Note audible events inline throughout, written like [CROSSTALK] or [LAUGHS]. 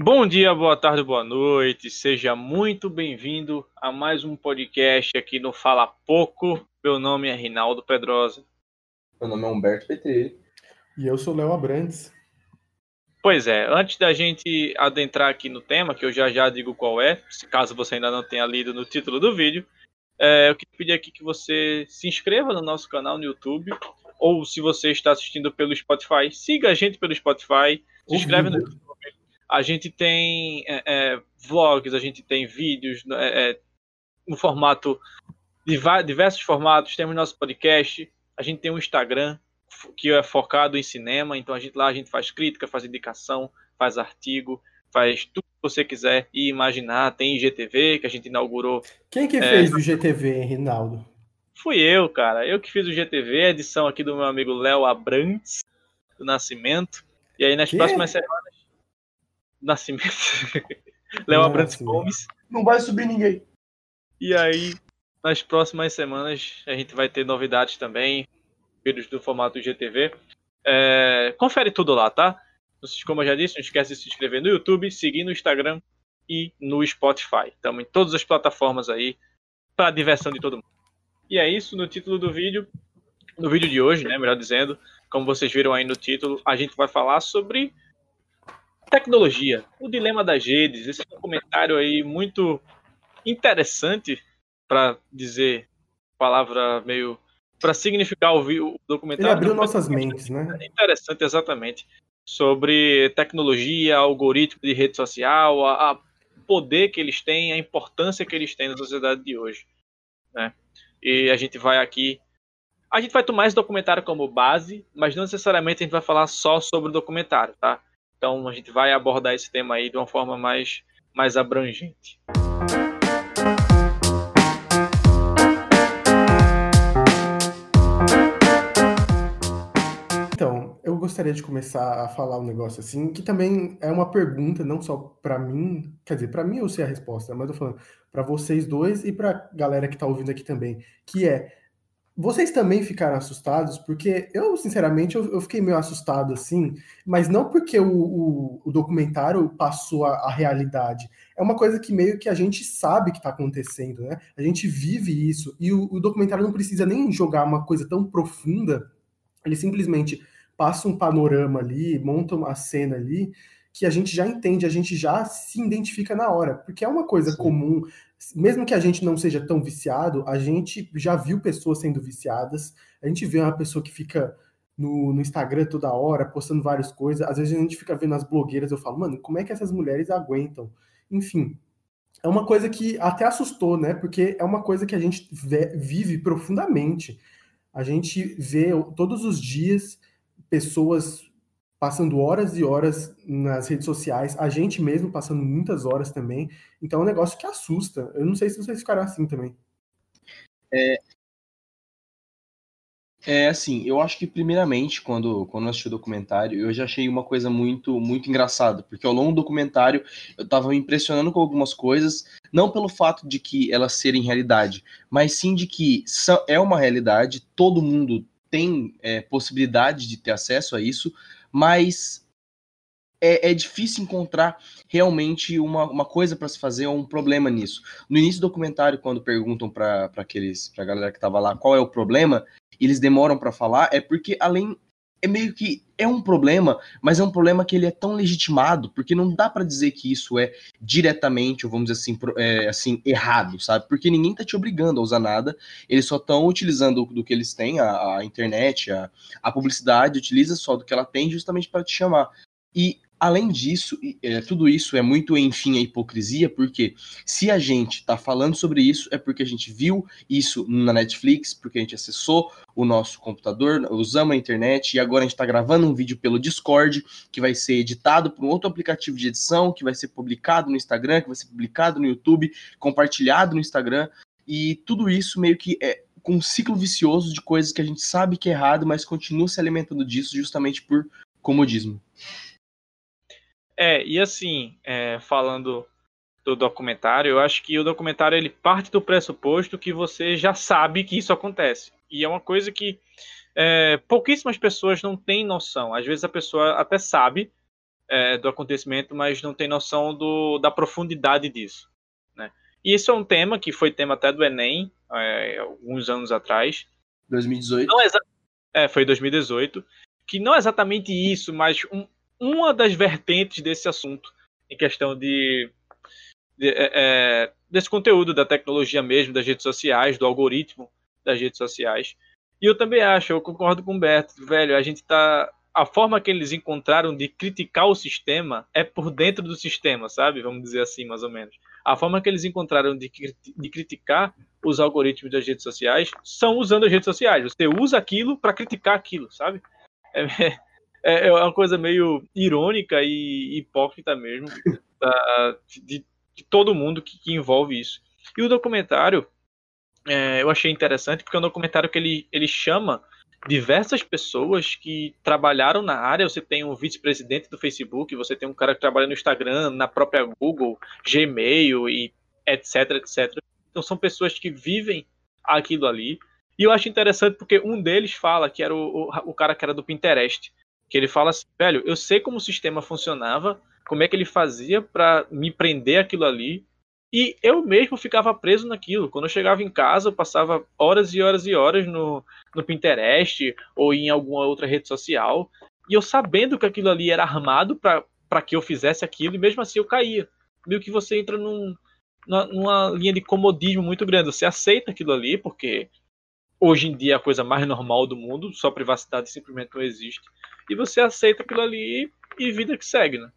Bom dia, boa tarde, boa noite. Seja muito bem-vindo a mais um podcast aqui no Fala Pouco. Meu nome é Rinaldo Pedrosa. Meu nome é Humberto PT. E eu sou Léo Abrantes. Pois é, antes da gente adentrar aqui no tema, que eu já já digo qual é, se caso você ainda não tenha lido no título do vídeo, é, eu queria pedir aqui que você se inscreva no nosso canal no YouTube, ou se você está assistindo pelo Spotify, siga a gente pelo Spotify, se inscreve no YouTube. A gente tem é, é, vlogs, a gente tem vídeos é, é, no formato, de diversos formatos, temos nosso podcast, a gente tem um Instagram que é focado em cinema, então a gente, lá a gente faz crítica, faz indicação, faz artigo, faz tudo que você quiser e imaginar. Tem IGTV, que a gente inaugurou. Quem que é, fez o GTV, Rinaldo? Fui eu, cara. Eu que fiz o GTV, edição aqui do meu amigo Léo Abrantes, do Nascimento. E aí nas que? próximas semanas. Nascimento. [LAUGHS] Léo Abrantes Gomes. Não vai subir ninguém. E aí, nas próximas semanas, a gente vai ter novidades também, vídeos do formato GTV. É, confere tudo lá, tá? Como eu já disse, não esquece de se inscrever no YouTube, seguir no Instagram e no Spotify. Estamos em todas as plataformas aí, para diversão de todo mundo. E é isso no título do vídeo. No vídeo de hoje, né, melhor dizendo, como vocês viram aí no título, a gente vai falar sobre tecnologia, o dilema das redes. Esse é um comentário aí muito interessante para dizer palavra meio para significar o, o documentário. Ele abriu nossas mentes, né? Interessante, exatamente sobre tecnologia, algoritmo de rede social, a, a, poder que eles têm, a importância que eles têm na sociedade de hoje, né? E a gente vai aqui, a gente vai tomar esse documentário como base, mas não necessariamente a gente vai falar só sobre o documentário, tá? Então a gente vai abordar esse tema aí de uma forma mais mais abrangente. eu gostaria de começar a falar um negócio assim, que também é uma pergunta, não só para mim, quer dizer, para mim eu sei a resposta, mas eu tô falando para vocês dois e para galera que tá ouvindo aqui também, que é vocês também ficaram assustados? Porque eu, sinceramente, eu, eu fiquei meio assustado assim, mas não porque o, o, o documentário passou a, a, realidade. É uma coisa que meio que a gente sabe que está acontecendo, né? A gente vive isso. E o, o documentário não precisa nem jogar uma coisa tão profunda, ele simplesmente passa um panorama ali, monta uma cena ali, que a gente já entende, a gente já se identifica na hora, porque é uma coisa Sim. comum, mesmo que a gente não seja tão viciado, a gente já viu pessoas sendo viciadas, a gente vê uma pessoa que fica no, no Instagram toda hora, postando várias coisas, às vezes a gente fica vendo as blogueiras, eu falo, mano, como é que essas mulheres aguentam? Enfim, é uma coisa que até assustou, né? Porque é uma coisa que a gente vive profundamente. A gente vê todos os dias pessoas passando horas e horas nas redes sociais, a gente mesmo passando muitas horas também. Então é um negócio que assusta. Eu não sei se vocês ficaram assim também. É, é assim, eu acho que primeiramente, quando, quando eu assisti o documentário, eu já achei uma coisa muito muito engraçada, porque ao longo do documentário eu estava me impressionando com algumas coisas, não pelo fato de que elas serem realidade, mas sim de que é uma realidade, todo mundo tem é, possibilidade de ter acesso a isso, mas é, é difícil encontrar realmente uma, uma coisa para se fazer ou um problema nisso. No início do documentário, quando perguntam para aqueles para a galera que estava lá qual é o problema, eles demoram para falar, é porque além é meio que é um problema, mas é um problema que ele é tão legitimado, porque não dá para dizer que isso é diretamente, ou vamos dizer assim, é, assim, errado, sabe? Porque ninguém tá te obrigando a usar nada, eles só estão utilizando do que eles têm, a, a internet, a, a publicidade, utiliza só do que ela tem justamente para te chamar. E Além disso, é, tudo isso é muito, enfim, a hipocrisia, porque se a gente está falando sobre isso, é porque a gente viu isso na Netflix, porque a gente acessou o nosso computador, usamos a internet e agora a gente está gravando um vídeo pelo Discord, que vai ser editado por um outro aplicativo de edição, que vai ser publicado no Instagram, que vai ser publicado no YouTube, compartilhado no Instagram, e tudo isso meio que é com um ciclo vicioso de coisas que a gente sabe que é errado, mas continua se alimentando disso justamente por comodismo. É, e assim, é, falando do documentário, eu acho que o documentário ele parte do pressuposto que você já sabe que isso acontece. E é uma coisa que é, pouquíssimas pessoas não têm noção. Às vezes a pessoa até sabe, é, do acontecimento, mas não tem noção do, da profundidade disso. Né? E isso é um tema que foi tema até do Enem, é, alguns anos atrás. 2018? Não é, foi 2018. Que não é exatamente isso, mas um, uma das vertentes desse assunto, em questão de, de é, é, desse conteúdo da tecnologia mesmo, das redes sociais, do algoritmo das redes sociais. E eu também acho, eu concordo com o Berto, velho, a gente tá a forma que eles encontraram de criticar o sistema é por dentro do sistema, sabe? Vamos dizer assim, mais ou menos. A forma que eles encontraram de, de criticar os algoritmos das redes sociais são usando as redes sociais. Você usa aquilo para criticar aquilo, sabe? É, é, é, uma coisa meio irônica e hipócrita mesmo de, de, todo mundo que, que, envolve isso. E o documentário é, eu achei interessante porque é um documentário que ele, ele chama diversas pessoas que trabalharam na área. Você tem um vice-presidente do Facebook, você tem um cara que trabalha no Instagram, na própria Google, Gmail e etc, etc. Então são pessoas que vivem aquilo ali. E eu acho interessante porque um deles fala, que era o, o, o cara que era do Pinterest, que ele fala assim, velho, eu sei como o sistema funcionava, como é que ele fazia para me prender aquilo ali, e eu mesmo ficava preso naquilo. Quando eu chegava em casa, eu passava horas e horas e horas no, no Pinterest ou em alguma outra rede social. E eu sabendo que aquilo ali era armado para que eu fizesse aquilo, e mesmo assim eu caía. Meio que você entra num, numa linha de comodismo muito grande. Você aceita aquilo ali, porque hoje em dia é a coisa mais normal do mundo, só privacidade simplesmente não existe. E você aceita aquilo ali e vida que segue, né?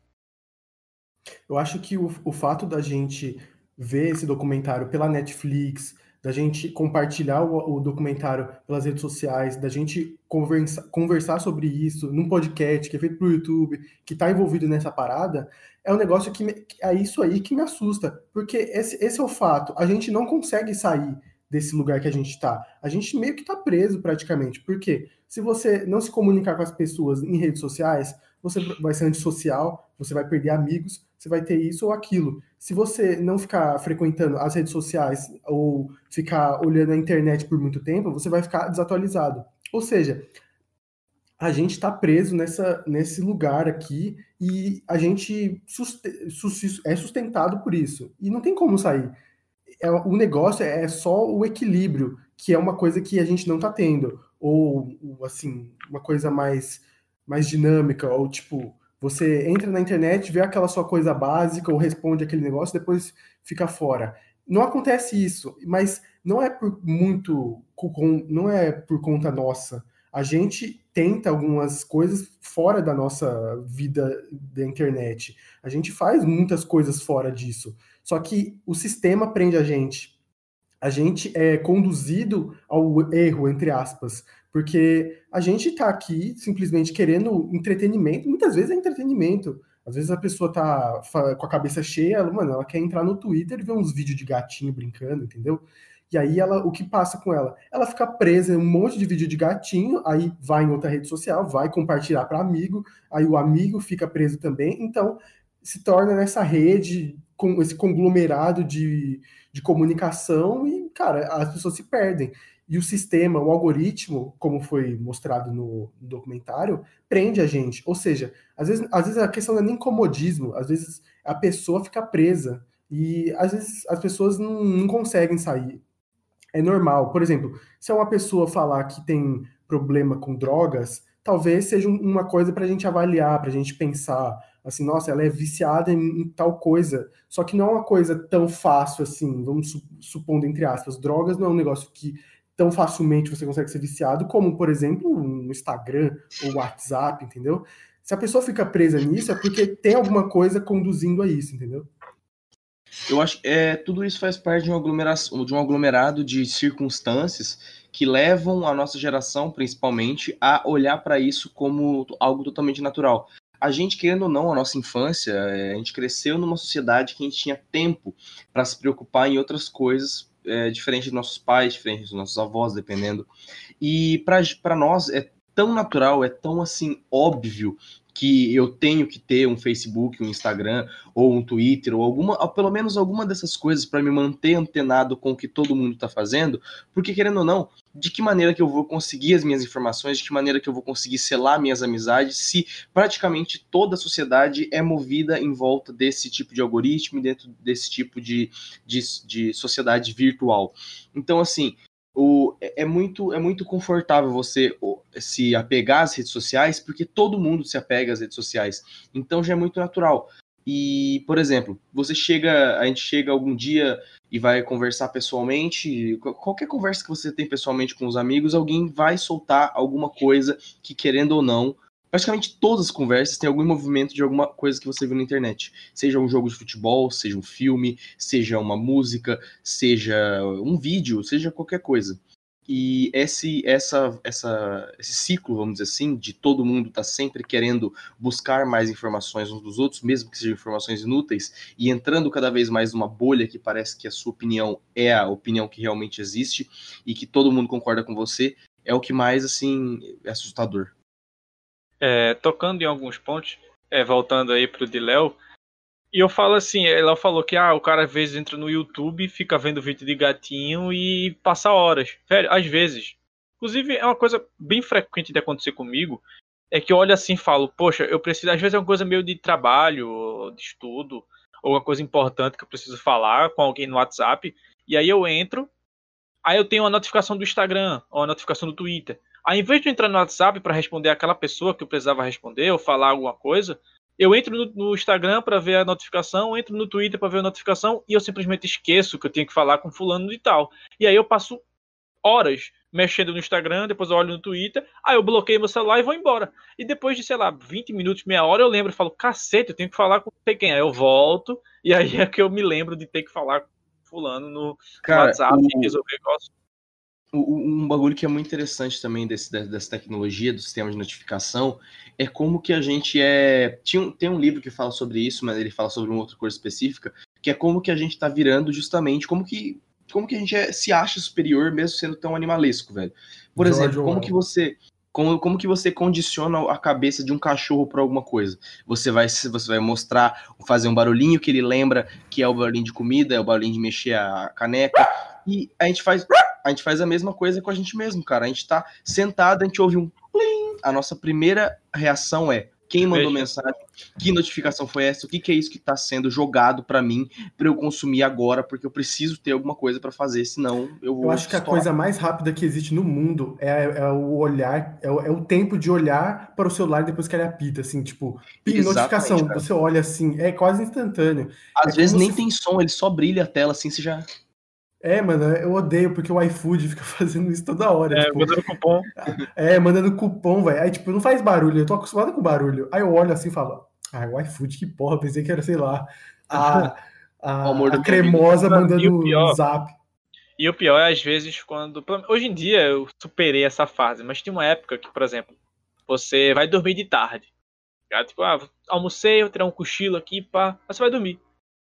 Eu acho que o, o fato da gente ver esse documentário pela Netflix, da gente compartilhar o, o documentário pelas redes sociais, da gente conversa, conversar sobre isso num podcast que é feito pro YouTube, que está envolvido nessa parada, é um negócio que, me, é isso aí que me assusta, porque esse, esse é o fato, a gente não consegue sair desse lugar que a gente está. A gente meio que está preso praticamente, porque se você não se comunicar com as pessoas em redes sociais, você vai ser antissocial, você vai perder amigos, você vai ter isso ou aquilo. Se você não ficar frequentando as redes sociais ou ficar olhando a internet por muito tempo, você vai ficar desatualizado. Ou seja, a gente está preso nessa, nesse lugar aqui e a gente é sustentado por isso. E não tem como sair. É, o negócio é só o equilíbrio, que é uma coisa que a gente não está tendo. Ou, assim, uma coisa mais mais dinâmica, ou tipo, você entra na internet, vê aquela sua coisa básica, ou responde aquele negócio, depois fica fora. Não acontece isso, mas não é por muito, não é por conta nossa. A gente tenta algumas coisas fora da nossa vida da internet. A gente faz muitas coisas fora disso. Só que o sistema prende a gente. A gente é conduzido ao erro, entre aspas. Porque a gente está aqui simplesmente querendo entretenimento, muitas vezes é entretenimento. Às vezes a pessoa tá com a cabeça cheia, ela, mano, ela quer entrar no Twitter e ver uns vídeos de gatinho brincando, entendeu? E aí ela, o que passa com ela? Ela fica presa em um monte de vídeo de gatinho, aí vai em outra rede social, vai compartilhar para amigo, aí o amigo fica preso também, então se torna nessa rede com esse conglomerado de, de comunicação e, cara, as pessoas se perdem. E o sistema, o algoritmo, como foi mostrado no, documentário, prende a gente. Ou seja, às vezes, às vezes a questão não é nem comodismo, às vezes a pessoa fica presa. E às vezes as pessoas não, não conseguem sair. É normal. Por exemplo, se é uma pessoa falar que tem problema com drogas, talvez seja uma coisa para a gente avaliar, para a gente pensar assim, nossa, ela é viciada em, em, tal coisa. Só que não é uma coisa tão fácil assim, vamos supondo entre aspas, drogas não é um negócio que tão facilmente você consegue ser viciado, como, por exemplo, no Instagram ou WhatsApp, entendeu? Se a pessoa fica presa nisso, é porque tem alguma coisa conduzindo a isso, entendeu? Eu acho que é, tudo isso faz parte de, uma aglomeração, de um aglomerado de circunstâncias que levam a nossa geração, principalmente, a olhar para isso como algo totalmente natural. A gente, querendo ou não, a nossa infância, é, a gente cresceu numa sociedade que a gente tinha tempo para se preocupar em outras coisas é, diferente dos nossos pais, diferente dos nossos avós, dependendo. E para nós é tão natural, é tão assim óbvio que eu tenho que ter um Facebook, um Instagram, ou um Twitter, ou alguma, ou pelo menos alguma dessas coisas para me manter antenado com o que todo mundo está fazendo, porque querendo ou não, de que maneira que eu vou conseguir as minhas informações, de que maneira que eu vou conseguir selar minhas amizades, se praticamente toda a sociedade é movida em volta desse tipo de algoritmo dentro desse tipo de, de, de sociedade virtual. Então, assim, o, é, é, muito, é muito confortável você se apegar às redes sociais, porque todo mundo se apega às redes sociais. Então já é muito natural. E, por exemplo, você chega, a gente chega algum dia e vai conversar pessoalmente, qualquer conversa que você tem pessoalmente com os amigos, alguém vai soltar alguma coisa que, querendo ou não, praticamente todas as conversas têm algum movimento de alguma coisa que você viu na internet. Seja um jogo de futebol, seja um filme, seja uma música, seja um vídeo, seja qualquer coisa. E esse, essa, essa, esse ciclo, vamos dizer assim, de todo mundo estar tá sempre querendo buscar mais informações uns dos outros, mesmo que sejam informações inúteis, e entrando cada vez mais numa bolha que parece que a sua opinião é a opinião que realmente existe e que todo mundo concorda com você, é o que mais, assim, é assustador. É, tocando em alguns pontos, é, voltando aí pro de Léo, e eu falo assim, ela falou que ah, o cara às vezes entra no YouTube, fica vendo vídeo de gatinho e passa horas. Velho, às vezes. Inclusive, é uma coisa bem frequente de acontecer comigo. É que eu olho assim e falo, poxa, eu preciso. Às vezes é uma coisa meio de trabalho, de estudo, ou uma coisa importante que eu preciso falar com alguém no WhatsApp. E aí eu entro, aí eu tenho uma notificação do Instagram, ou uma notificação do Twitter. Aí, em vez de entrar no WhatsApp para responder aquela pessoa que eu precisava responder ou falar alguma coisa, eu entro no, no Instagram para ver a notificação, entro no Twitter para ver a notificação e eu simplesmente esqueço que eu tenho que falar com fulano e tal. E aí eu passo horas mexendo no Instagram, depois eu olho no Twitter, aí eu bloqueio meu celular e vou embora. E depois de, sei lá, 20 minutos, meia hora, eu lembro e falo, cacete, eu tenho que falar com quem. Aí eu volto, e aí é que eu me lembro de ter que falar com fulano no Cara, WhatsApp o... e resolver negócio um bagulho que é muito interessante também desse, dessa tecnologia, do sistema de notificação, é como que a gente é. Tinha, tem um livro que fala sobre isso, mas ele fala sobre uma outra coisa específica, que é como que a gente tá virando justamente, como que, como que a gente é, se acha superior mesmo sendo tão animalesco, velho. Por George exemplo, como que você. Como, como que você condiciona a cabeça de um cachorro para alguma coisa? Você vai, você vai mostrar, fazer um barulhinho que ele lembra que é o barulhinho de comida, é o barulhinho de mexer a caneca, e a gente faz a gente faz a mesma coisa com a gente mesmo, cara. A gente tá sentado, a gente ouve um plim. A nossa primeira reação é: quem mandou mensagem? Que notificação foi essa? O que, que é isso que está sendo jogado para mim para eu consumir agora? Porque eu preciso ter alguma coisa para fazer, senão eu vou. Eu acho que a coisa mais rápida que existe no mundo é, é o olhar, é o, é o, tempo de olhar para o celular depois que ele apita, assim, tipo, notificação. Cara. Você olha assim, é quase instantâneo. Às é vezes nem se... tem som, ele só brilha a tela, assim, você já. É, mano, eu odeio porque o iFood fica [LAUGHS] fazendo isso toda hora. É, tipo, mandando cupom. É, mandando cupom, velho. Aí, tipo, não faz barulho, eu tô acostumado com barulho. Aí eu olho assim e falo, ah, o iFood, que porra, pensei que era, sei lá, a, [LAUGHS] a, a cremosa mandando pior, zap. E o pior é, às vezes, quando. Hoje em dia eu superei essa fase, mas tinha uma época que, por exemplo, você vai dormir de tarde. Tipo, ah, almocei, vou tirar um cochilo aqui, pá, mas você vai dormir.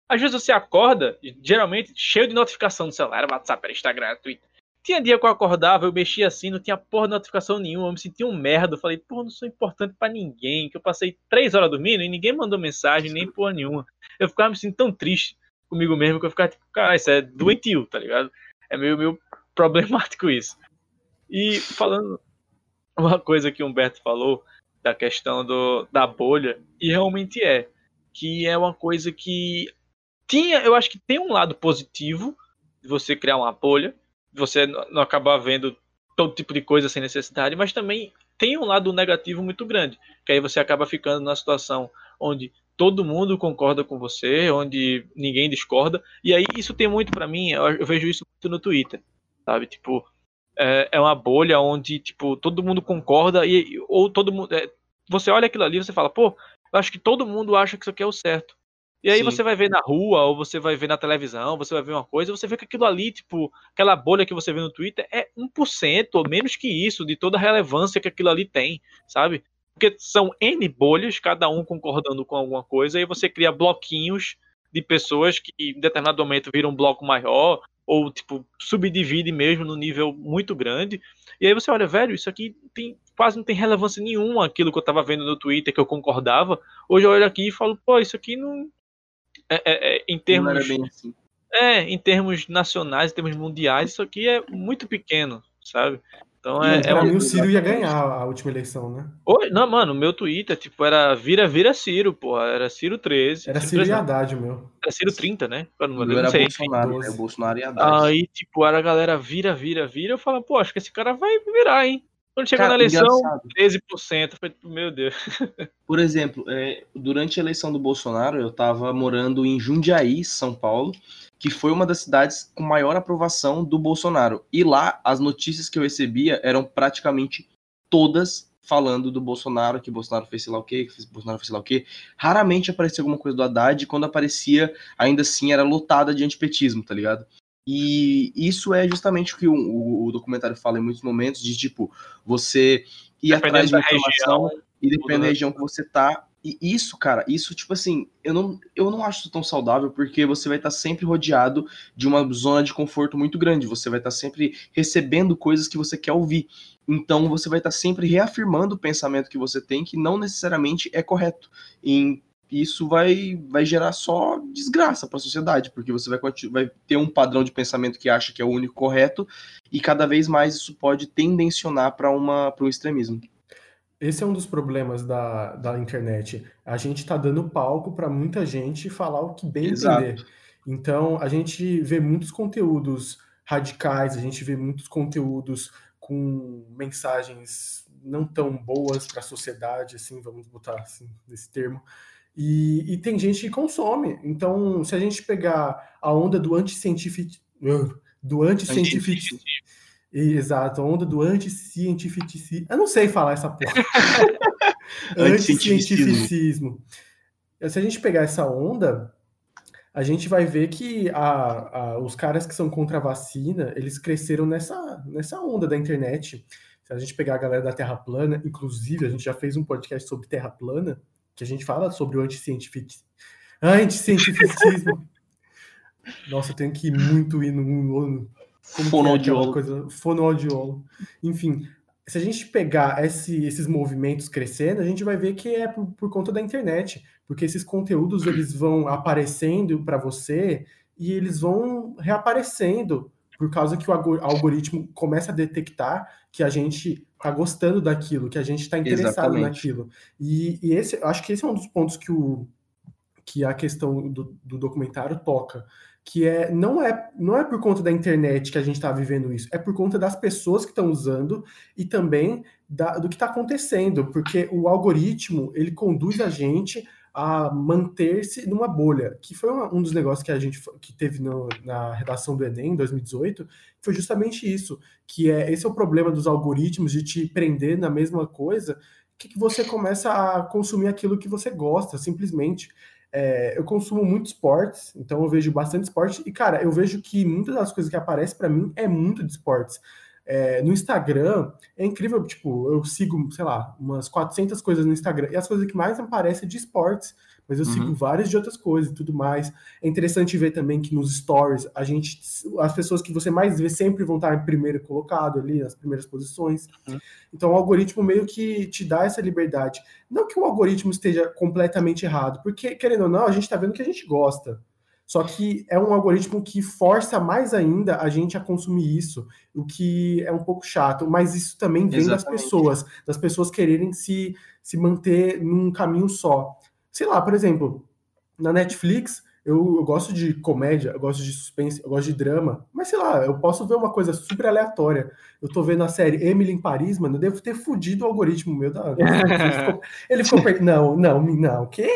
Às vezes você acorda, geralmente, cheio de notificação no celular, WhatsApp, Instagram, Twitter. Tinha dia que eu acordava, eu mexia assim, não tinha porra de notificação nenhuma, eu me sentia um merda. Eu falei, porra, não sou importante para ninguém, que eu passei três horas dormindo e ninguém mandou mensagem, nem porra nenhuma. Eu ficava me sentindo tão triste comigo mesmo que eu ficava tipo, cara, isso é doentio, tá ligado? É meio, meio [LAUGHS] problemático isso. E falando uma coisa que o Humberto falou, da questão do, da bolha, e realmente é, que é uma coisa que tinha, eu acho que tem um lado positivo de você criar uma bolha, você não acabar vendo todo tipo de coisa sem necessidade, mas também tem um lado negativo muito grande, que aí você acaba ficando numa situação onde todo mundo concorda com você, onde ninguém discorda, e aí isso tem muito para mim, eu, vejo isso muito no Twitter, sabe? Tipo, é, é, uma bolha onde tipo todo mundo concorda e ou todo mundo, é, você olha aquilo ali, você fala, pô, eu acho que todo mundo acha que isso aqui é o certo. E aí Sim. você vai ver na rua, ou você vai ver na televisão, você vai ver uma coisa, você vê que aquilo ali, tipo, aquela bolha que você vê no Twitter é 1%, ou menos que isso, de toda a relevância que aquilo ali tem, sabe? Porque são N bolhas, cada um concordando com alguma coisa, e você cria bloquinhos de pessoas que em determinado momento viram um bloco maior, ou tipo, subdivide mesmo no nível muito grande. E aí você olha, velho, isso aqui tem quase não tem relevância nenhuma aquilo que eu tava vendo no Twitter que eu concordava. Hoje eu olho aqui e falo, pô, isso aqui não. É, é, é em termos. Não era bem assim. É, em termos nacionais, em termos mundiais, isso aqui é muito pequeno, sabe? Então é. Pra é mim, o Ciro ia ganhar a última eleição, né? Oi, não, mano, meu Twitter, tipo, era vira, vira Ciro, pô. Era Ciro 13. Era Ciro, Ciro e Haddad, meu. Era Ciro 30, né? Eu não, eu era sei. Bolsonaro, né? Bolsonaro e Haddad. Aí, tipo, era a galera vira, vira, vira. Eu falo, pô, acho que esse cara vai virar, hein? Quando chegou Cara, na eleição, engraçado. 13%. Foi, meu Deus. [LAUGHS] Por exemplo, é, durante a eleição do Bolsonaro, eu estava morando em Jundiaí, São Paulo, que foi uma das cidades com maior aprovação do Bolsonaro. E lá, as notícias que eu recebia eram praticamente todas falando do Bolsonaro, que Bolsonaro fez sei lá o quê, que Bolsonaro fez sei lá o quê. Raramente aparecia alguma coisa do Haddad, e quando aparecia, ainda assim era lotada de antipetismo, tá ligado? E isso é justamente o que o, o documentário fala em muitos momentos, de tipo, você ir atrás de informação região, e dependendo da região que você tá. E isso, cara, isso, tipo assim, eu não, eu não acho tão saudável, porque você vai estar tá sempre rodeado de uma zona de conforto muito grande. Você vai estar tá sempre recebendo coisas que você quer ouvir. Então você vai estar tá sempre reafirmando o pensamento que você tem, que não necessariamente é correto. Em isso vai, vai gerar só desgraça para a sociedade, porque você vai, vai ter um padrão de pensamento que acha que é o único correto, e cada vez mais isso pode tendencionar para um extremismo. Esse é um dos problemas da, da internet. A gente está dando palco para muita gente falar o que bem Exato. entender. Então, a gente vê muitos conteúdos radicais, a gente vê muitos conteúdos com mensagens não tão boas para a sociedade, assim, vamos botar assim, nesse termo. E, e, tem gente que consome. Então, se a gente pegar a onda do anticientific... [LAUGHS] do anticientific... Exato, a onda do anticientificismo. Eu não sei falar essa porra. [LAUGHS] anticientificismo. Se a gente pegar essa onda, a gente vai ver que a, a, os caras que são contra a vacina, eles cresceram nessa, nessa onda da internet. Se a gente pegar a galera da Terra plana, inclusive a gente já fez um podcast sobre Terra plana, que a gente fala sobre o anticientificismo. Anticientificismo. [LAUGHS] Nossa, eu tenho que ir muito ir no. no fonoaudiólogo. Coisa, fonoaudiólogo. Enfim, se a gente pegar esse, esses movimentos crescendo, a gente vai ver que é por, por conta da internet, porque esses conteúdos eles vão aparecendo para você e eles vão reaparecendo por causa que o algoritmo começa a detectar que a gente está gostando daquilo, que a gente está interessado Exatamente. naquilo. E, e, esse, acho que esse é um dos pontos que, o, que a questão do, do documentário toca, que é não é não é por conta da internet que a gente está vivendo isso, é por conta das pessoas que estão usando e também da, do que está acontecendo, porque o algoritmo ele conduz a gente a manter-se numa bolha, que foi um dos negócios que a gente que teve no, na redação do Enem em 2018, foi justamente isso, que é esse é o problema dos algoritmos de te prender na mesma coisa, que, que você começa a consumir aquilo que você gosta, simplesmente. É, eu consumo muito esportes, então eu vejo bastante esporte, e cara, eu vejo que muitas das coisas que aparecem para mim é muito de esportes. É, no Instagram, é incrível, tipo, eu sigo, sei lá, umas 400 coisas no Instagram, e as coisas que mais aparecem é de esportes, mas eu uhum. sigo várias de outras coisas e tudo mais. É interessante ver também que nos stories, a gente, as pessoas que você mais vê sempre vão estar em primeiro colocado ali, nas primeiras posições. Uhum. Então o algoritmo meio que te dá essa liberdade. Não que o algoritmo esteja completamente errado, porque, querendo ou não, a gente está vendo que a gente gosta. Só que é um algoritmo que força mais ainda a gente a consumir isso, o que é um pouco chato, mas isso também vem Exatamente. das pessoas, das pessoas quererem se, se manter num caminho só. Sei lá, por exemplo, na Netflix, eu, eu, gosto de comédia, eu gosto de suspense, eu gosto de drama, mas sei lá, eu posso ver uma coisa super aleatória. Eu tô vendo a série Emily em Paris, mano, eu devo ter fudido o algoritmo meu da. Ele ficou, ele ficou perdido. [LAUGHS] Não, não, não, o quê?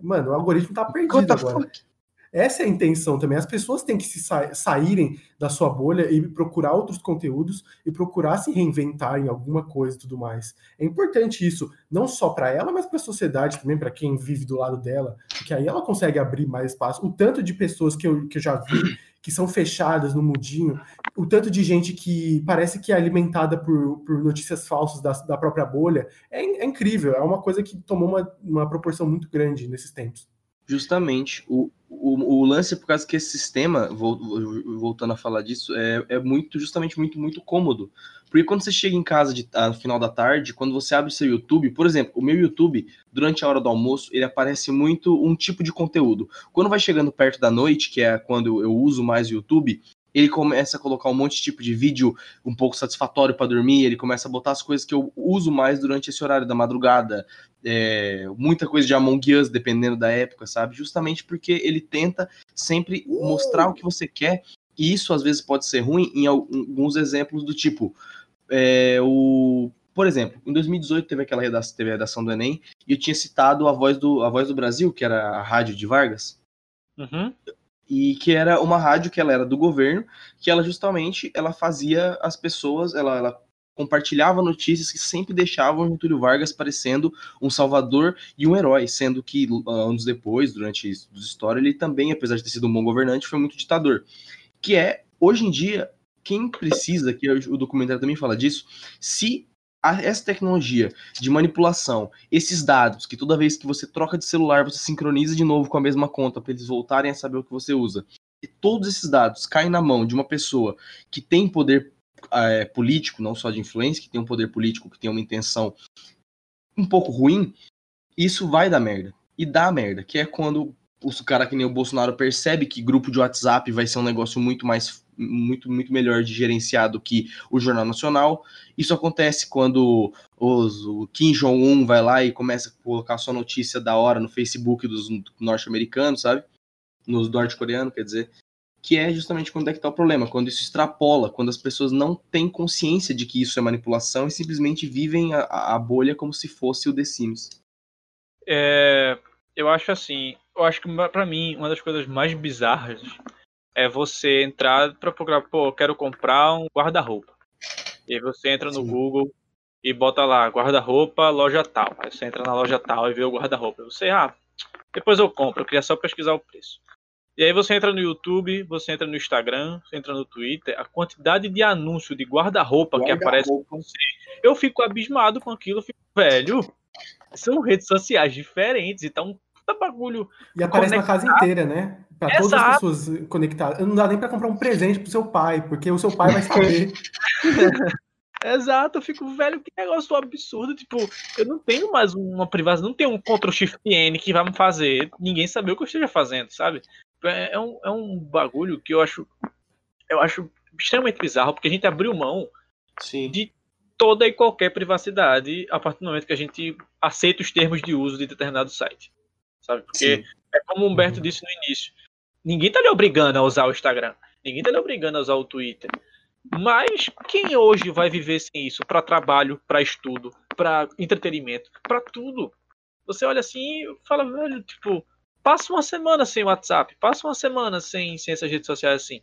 Mano, o algoritmo tá perdido agora. Fuck? Essa é a intenção também. As pessoas têm que se sa saírem da sua bolha e procurar outros conteúdos e procurar se reinventar em alguma coisa e tudo mais. É importante isso, não só para ela, mas para a sociedade também, para quem vive do lado dela, porque aí ela consegue abrir mais espaço. O tanto de pessoas que eu, que eu já vi que são fechadas no mundinho, o tanto de gente que parece que é alimentada por, por notícias falsas da, da própria bolha, é, é incrível. É uma coisa que tomou uma, uma proporção muito grande nesses tempos justamente o, o, o, lance por causa que esse sistema, voltando a falar disso, é, é muito, justamente muito, muito cômodo. Porque quando você chega em casa de, no final da tarde, quando você abre seu YouTube, por exemplo, o meu YouTube, durante a hora do almoço, ele aparece muito um tipo de conteúdo. Quando vai chegando perto da noite, que é quando eu uso mais o YouTube, ele começa a colocar um monte de tipo de vídeo um pouco satisfatório para dormir, ele começa a botar as coisas que eu uso mais durante esse horário da madrugada, é, muita coisa de Among Us, dependendo da época, sabe? Justamente porque ele tenta sempre uh! mostrar o que você quer, e isso às vezes pode ser ruim em alguns exemplos do tipo, é, o por exemplo, em 2018 teve aquela redação, teve a redação do Enem, e eu tinha citado a voz do, a voz do Brasil, que era a rádio de Vargas. Uhum e que era uma rádio que ela era do governo, que ela justamente ela fazia as pessoas, ela, ela compartilhava notícias que sempre deixavam Getúlio Vargas parecendo um salvador e um herói, sendo que anos depois, durante a história, ele também, apesar de ter sido um bom governante, foi muito ditador. Que é, hoje em dia, quem precisa, que o documentário também fala disso, se essa tecnologia de manipulação, esses dados, que toda vez que você troca de celular, você sincroniza de novo com a mesma conta para eles voltarem a saber o que você usa. E todos esses dados caem na mão de uma pessoa que tem poder é, político, não só de influência, que tem um poder político, que tem uma intenção um pouco ruim, isso vai dar merda. E dá merda, que é quando o cara que nem o Bolsonaro percebe que grupo de WhatsApp vai ser um negócio muito mais muito muito melhor de gerenciar do que o Jornal Nacional. Isso acontece quando os, o Kim Jong-un vai lá e começa a colocar sua notícia da hora no Facebook dos norte-americanos, sabe? Nos norte-coreanos, quer dizer. Que é justamente quando é que tá o problema, quando isso extrapola, quando as pessoas não têm consciência de que isso é manipulação e simplesmente vivem a, a bolha como se fosse o The Sims. É, eu acho assim, eu acho que para mim uma das coisas mais bizarras é você entrar para procurar, pô, quero comprar um guarda-roupa. E aí você entra no Sim. Google e bota lá guarda-roupa, loja tal. Aí você entra na loja tal e vê o guarda-roupa. Você, ah, depois eu compro, eu queria só pesquisar o preço. E aí você entra no YouTube, você entra no Instagram, você entra no Twitter, a quantidade de anúncio de guarda-roupa guarda que aparece com você, eu fico abismado com aquilo, eu fico, velho, são redes sociais diferentes, então puta bagulho. E aparece conectado. na casa inteira, né? Pra Exato. todas as pessoas conectadas. Não dá nem pra comprar um presente pro seu pai, porque o seu pai vai saber. [LAUGHS] Exato, eu fico, velho, que negócio absurdo. Tipo, eu não tenho mais uma privacidade, não tenho um Ctrl Shift N que vai me fazer ninguém saber o que eu esteja fazendo, sabe? É, é um, é um bagulho que eu acho. Eu acho extremamente bizarro, porque a gente abriu mão Sim. de toda e qualquer privacidade a partir do momento que a gente aceita os termos de uso de determinado site sabe? Porque Sim. é como o Humberto uhum. disse no início. Ninguém tá lhe obrigando a usar o Instagram. Ninguém tá lhe obrigando a usar o Twitter. Mas quem hoje vai viver sem isso para trabalho, para estudo, para entretenimento, para tudo? Você olha assim e fala, velho, tipo, passa uma semana sem WhatsApp, passa uma semana sem, sem essas redes sociais assim.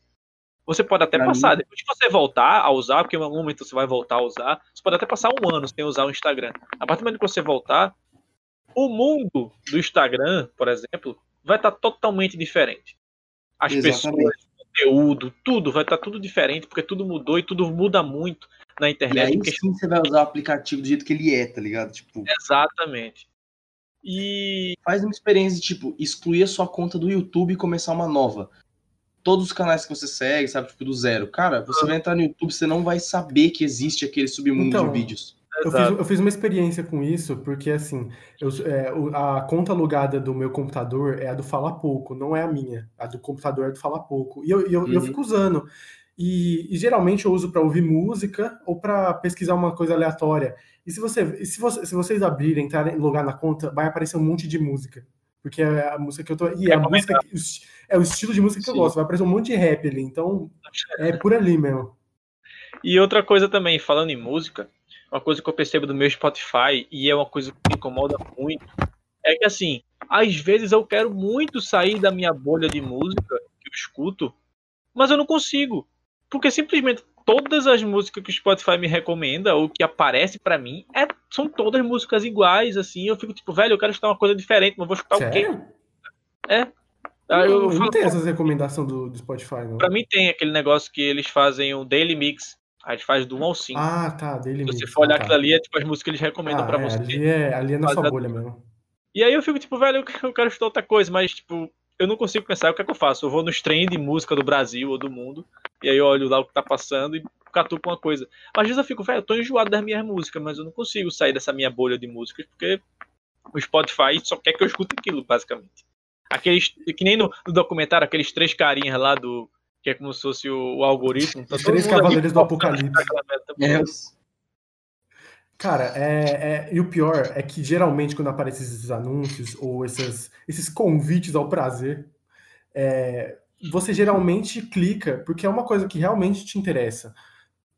Você pode até pra passar, mim... depois de você voltar a usar, porque em algum momento você vai voltar a usar, você pode até passar um ano sem usar o Instagram. A partir do momento que você voltar, o mundo do Instagram, por exemplo, vai estar tá totalmente diferente. As Exatamente. pessoas, o conteúdo, tudo vai estar tá tudo diferente, porque tudo mudou e tudo muda muito na internet. E aí porque... sim você vai usar o aplicativo do jeito que ele é, tá ligado? Tipo... Exatamente. E. Faz uma experiência, tipo, excluir a sua conta do YouTube e começar uma nova. Todos os canais que você segue, sabe, tipo, do zero. Cara, você ah. vai entrar no YouTube, você não vai saber que existe aquele submundo então, de vídeos. Eu fiz, eu fiz, uma experiência com isso, porque assim, eu, é, a conta alugada do meu computador é a do Fala Pouco, não é a minha. A do computador é do Fala Pouco. E eu, eu, uhum. eu fico usando. E, e, geralmente eu uso para ouvir música ou para pesquisar uma coisa aleatória. E se, você, se, você, se vocês abrirem, entrarem, logar na conta, vai aparecer um monte de música. Porque é a música que eu tô. E é, a música, é o estilo de música que eu gosto. Vai aparecer um monte de rap ali. Então, é por ali mesmo. E outra coisa também, falando em música, uma coisa que eu percebo do meu Spotify, e é uma coisa que me incomoda muito, é que assim, às vezes eu quero muito sair da minha bolha de música que eu escuto, mas eu não consigo. Porque simplesmente todas as músicas que o Spotify me recomenda, ou que aparece para mim, é, são todas músicas iguais, assim. Eu fico tipo, velho, eu quero escutar uma coisa diferente, mas vou escutar Sério? o quê? É. Eu, eu, não tem essas recomendações do, do Spotify, não. Pra mim tem aquele negócio que eles fazem um daily mix. A gente faz do 1 ao 5. Ah, tá, dele Se você for olhar tá. aquilo ali, é tipo as músicas que eles recomendam ah, pra é, você. Ali é, ali é na sua bolha mesmo. E aí eu fico tipo, velho, eu quero estudar outra coisa, mas tipo, eu não consigo pensar o que é que eu faço. Eu vou nos trem de música do Brasil ou do mundo, e aí eu olho lá o que tá passando e catuco uma coisa. Às vezes eu fico, velho, eu tô enjoado das minhas músicas, mas eu não consigo sair dessa minha bolha de músicas, porque o Spotify só quer que eu escute aquilo, basicamente. Aqueles, que nem no, no documentário, aqueles três carinhas lá do. Que é como se fosse o, o algoritmo. Tá Os três cavaleiros do apocalipse. Cara, é, é, e o pior é que geralmente quando aparecem esses anúncios ou esses, esses convites ao prazer, é, você geralmente clica porque é uma coisa que realmente te interessa.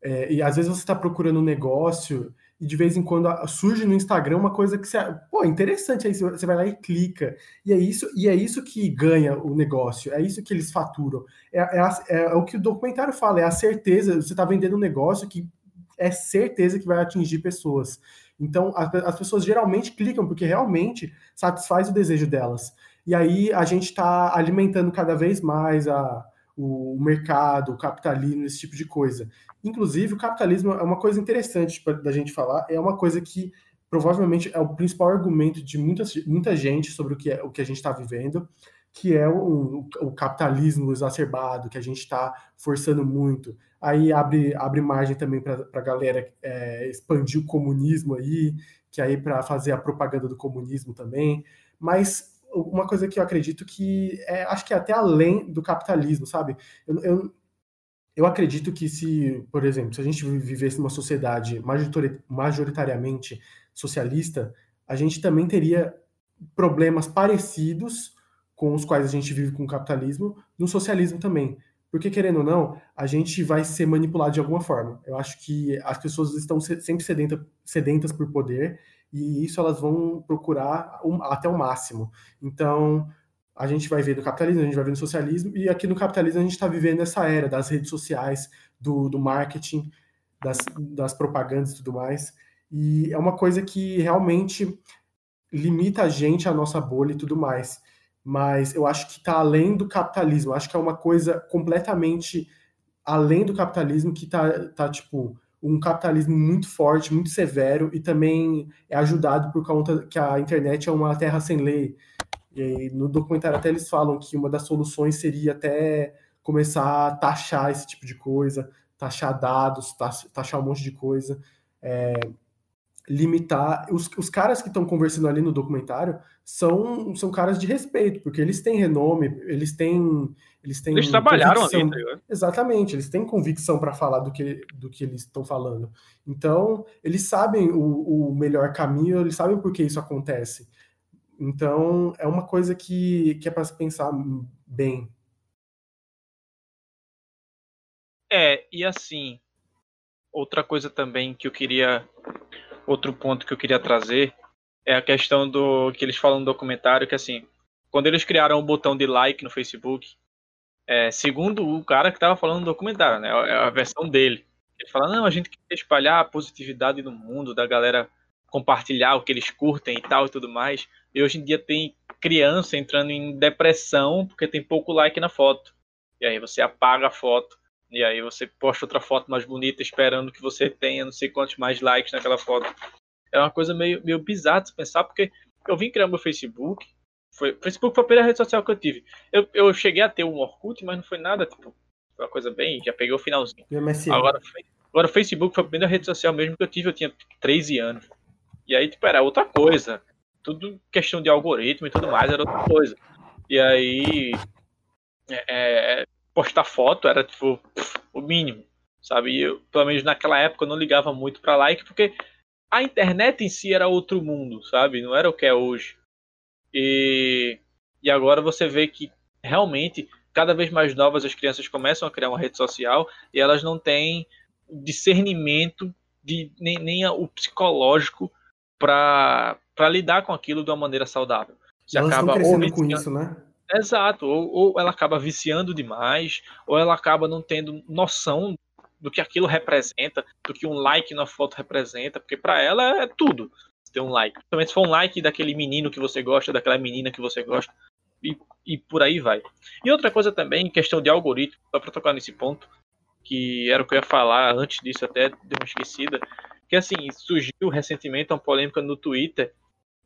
É, e às vezes você está procurando um negócio e de vez em quando surge no Instagram uma coisa que você, pô, interessante, aí você vai lá e clica. E é isso, e é isso que ganha o negócio, é isso que eles faturam. É, é, é, é o que o documentário fala, é a certeza, você está vendendo um negócio que é certeza que vai atingir pessoas. Então, as pessoas geralmente clicam porque realmente satisfaz o desejo delas. E aí a gente está alimentando cada vez mais a, o mercado, o capitalismo, esse tipo de coisa. Inclusive, o capitalismo é uma coisa interessante da gente falar, é uma coisa que provavelmente é o principal argumento de muita, muita gente sobre o que, é, o que a gente está vivendo, que é o, o, capitalismo exacerbado, que a gente está forçando muito. Aí abre, abre margem também para a galera é, expandir o comunismo aí, que aí para fazer a propaganda do comunismo também. Mas uma coisa que eu acredito que é, acho que é até além do capitalismo, sabe? Eu, eu, eu acredito que se, por exemplo, se a gente vivesse numa sociedade majoritariamente socialista, a gente também teria problemas parecidos com os quais a gente vive com o capitalismo, no socialismo também. Porque, querendo ou não, a gente vai ser manipulado de alguma forma. Eu acho que as pessoas estão sempre sedenta, sedentas por poder e isso elas vão procurar até o máximo. Então, a gente vai ver no capitalismo, a gente vai ver no socialismo, e aqui no capitalismo a gente está vivendo essa era das redes sociais, do, do marketing, das, das propagandas e tudo mais. E é uma coisa que realmente limita a gente, a nossa bolha e tudo mais mas eu acho que está além do capitalismo. Eu acho que é uma coisa completamente além do capitalismo que está tá, tipo um capitalismo muito forte, muito severo e também é ajudado por conta que a internet é uma terra sem lei. E no documentário até eles falam que uma das soluções seria até começar a taxar esse tipo de coisa, taxar dados, taxar um monte de coisa. É, limitar. Os, os caras que estão conversando ali no documentário são, são caras de respeito, porque eles têm renome, eles têm. Eles, têm eles trabalharam convicção. ali, tá Exatamente, eles têm convicção para falar do que, do que eles estão falando. Então, eles sabem o, o melhor caminho, eles sabem por que isso acontece. Então, é uma coisa que, que é para se pensar bem. É, e assim, outra coisa também que eu queria outro ponto que eu queria trazer é a questão do que eles falam no documentário, que assim, quando eles criaram o botão de like no Facebook, é, segundo o cara que estava falando no documentário, né, é a versão dele, ele fala, não, a gente quer espalhar a positividade no mundo, da galera compartilhar o que eles curtem e tal e tudo mais, e hoje em dia tem criança entrando em depressão porque tem pouco like na foto, e aí você apaga a foto, e aí você posta outra foto mais bonita esperando que você tenha não sei quantos mais likes naquela foto. É uma coisa meio, meio bizarra de pensar, porque eu vim criar meu Facebook. Foi, Facebook foi a primeira rede social que eu tive. Eu, eu cheguei a ter um Orkut, mas não foi nada, tipo, foi uma coisa bem. Já peguei o finalzinho. Agora, agora o Facebook foi a primeira rede social mesmo que eu tive, eu tinha 13 anos. E aí, tipo, era outra coisa. Tudo questão de algoritmo e tudo mais, era outra coisa. E aí. É, é postar foto era tipo o mínimo, sabe? E eu, pelo menos naquela época eu não ligava muito para like porque a internet em si era outro mundo, sabe? Não era o que é hoje. E e agora você vê que realmente cada vez mais novas as crianças começam a criar uma rede social e elas não têm discernimento de nem, nem o psicológico para lidar com aquilo de uma maneira saudável. Você elas acaba estão crescendo com isso, né? Exato, ou, ou ela acaba viciando demais, ou ela acaba não tendo noção do que aquilo representa, do que um like na foto representa, porque para ela é tudo ter um like. Principalmente se for um like daquele menino que você gosta, daquela menina que você gosta, e, e por aí vai. E outra coisa também, questão de algoritmo, só para tocar nesse ponto, que era o que eu ia falar antes disso, até deu uma esquecida, que assim, surgiu recentemente uma polêmica no Twitter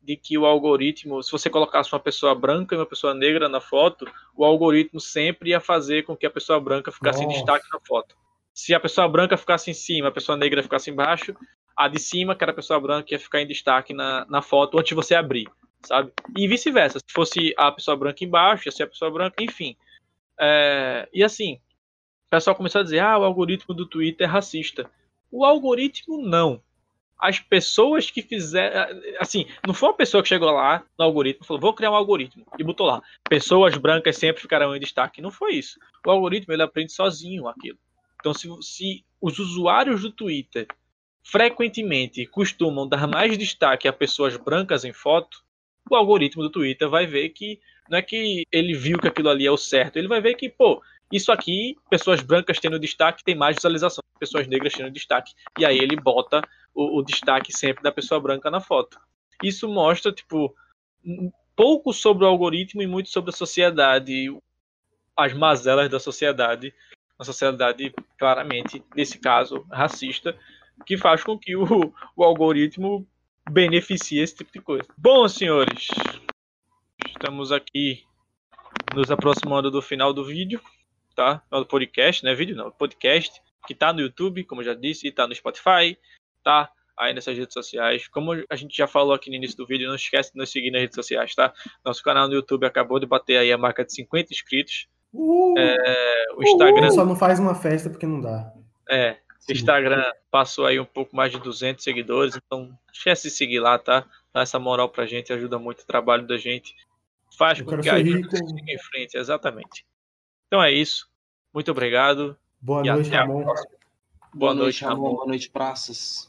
de que o algoritmo, se você colocasse uma pessoa branca e uma pessoa negra na foto, o algoritmo sempre ia fazer com que a pessoa branca ficasse Nossa. em destaque na foto. Se a pessoa branca ficasse em cima, a pessoa negra ficasse embaixo, a de cima, que era a pessoa branca, ia ficar em destaque na, na foto antes de você abrir, sabe? E vice-versa. Se fosse a pessoa branca embaixo, ia ser a pessoa branca, enfim. É, e assim, o pessoal começou a dizer: ah, o algoritmo do Twitter é racista. O algoritmo não as pessoas que fizeram. Assim, não foi uma pessoa que chegou lá no algoritmo e falou, vou criar um algoritmo, e botou lá. Pessoas brancas sempre ficarão em destaque. Não foi isso. O algoritmo ele aprende sozinho aquilo. Então, se, se os usuários do Twitter frequentemente costumam dar mais destaque a pessoas brancas em foto, o algoritmo do Twitter vai ver que não é que ele viu que aquilo ali é o certo, ele vai ver que, pô, isso aqui, pessoas brancas tendo destaque, tem mais visualização, pessoas negras tendo destaque. E aí ele bota o, o destaque sempre da pessoa branca na foto. Isso mostra, tipo, pouco sobre o algoritmo e muito sobre a sociedade, as mazelas da sociedade, uma sociedade claramente, nesse caso, racista, que faz com que o, o algoritmo beneficie esse tipo de coisa. Bom, senhores, estamos aqui nos aproximando do final do vídeo tá? No podcast, né? Vídeo não, podcast, que tá no YouTube, como já disse, tá no Spotify, tá aí nessas redes sociais. Como a gente já falou aqui no início do vídeo, não esquece de nos seguir nas redes sociais, tá? Nosso canal no YouTube acabou de bater aí a marca de 50 inscritos. Uh, é, o Instagram. Só não faz uma festa porque não dá. É, o Instagram passou aí um pouco mais de 200 seguidores, então esquece de seguir lá, tá? Dá essa moral pra gente, ajuda muito o trabalho da gente. Faz com que a gente siga em frente, exatamente. Então é isso. Muito obrigado. Boa noite, Ramon. Boa, Boa noite, Ramon. Boa noite, praças.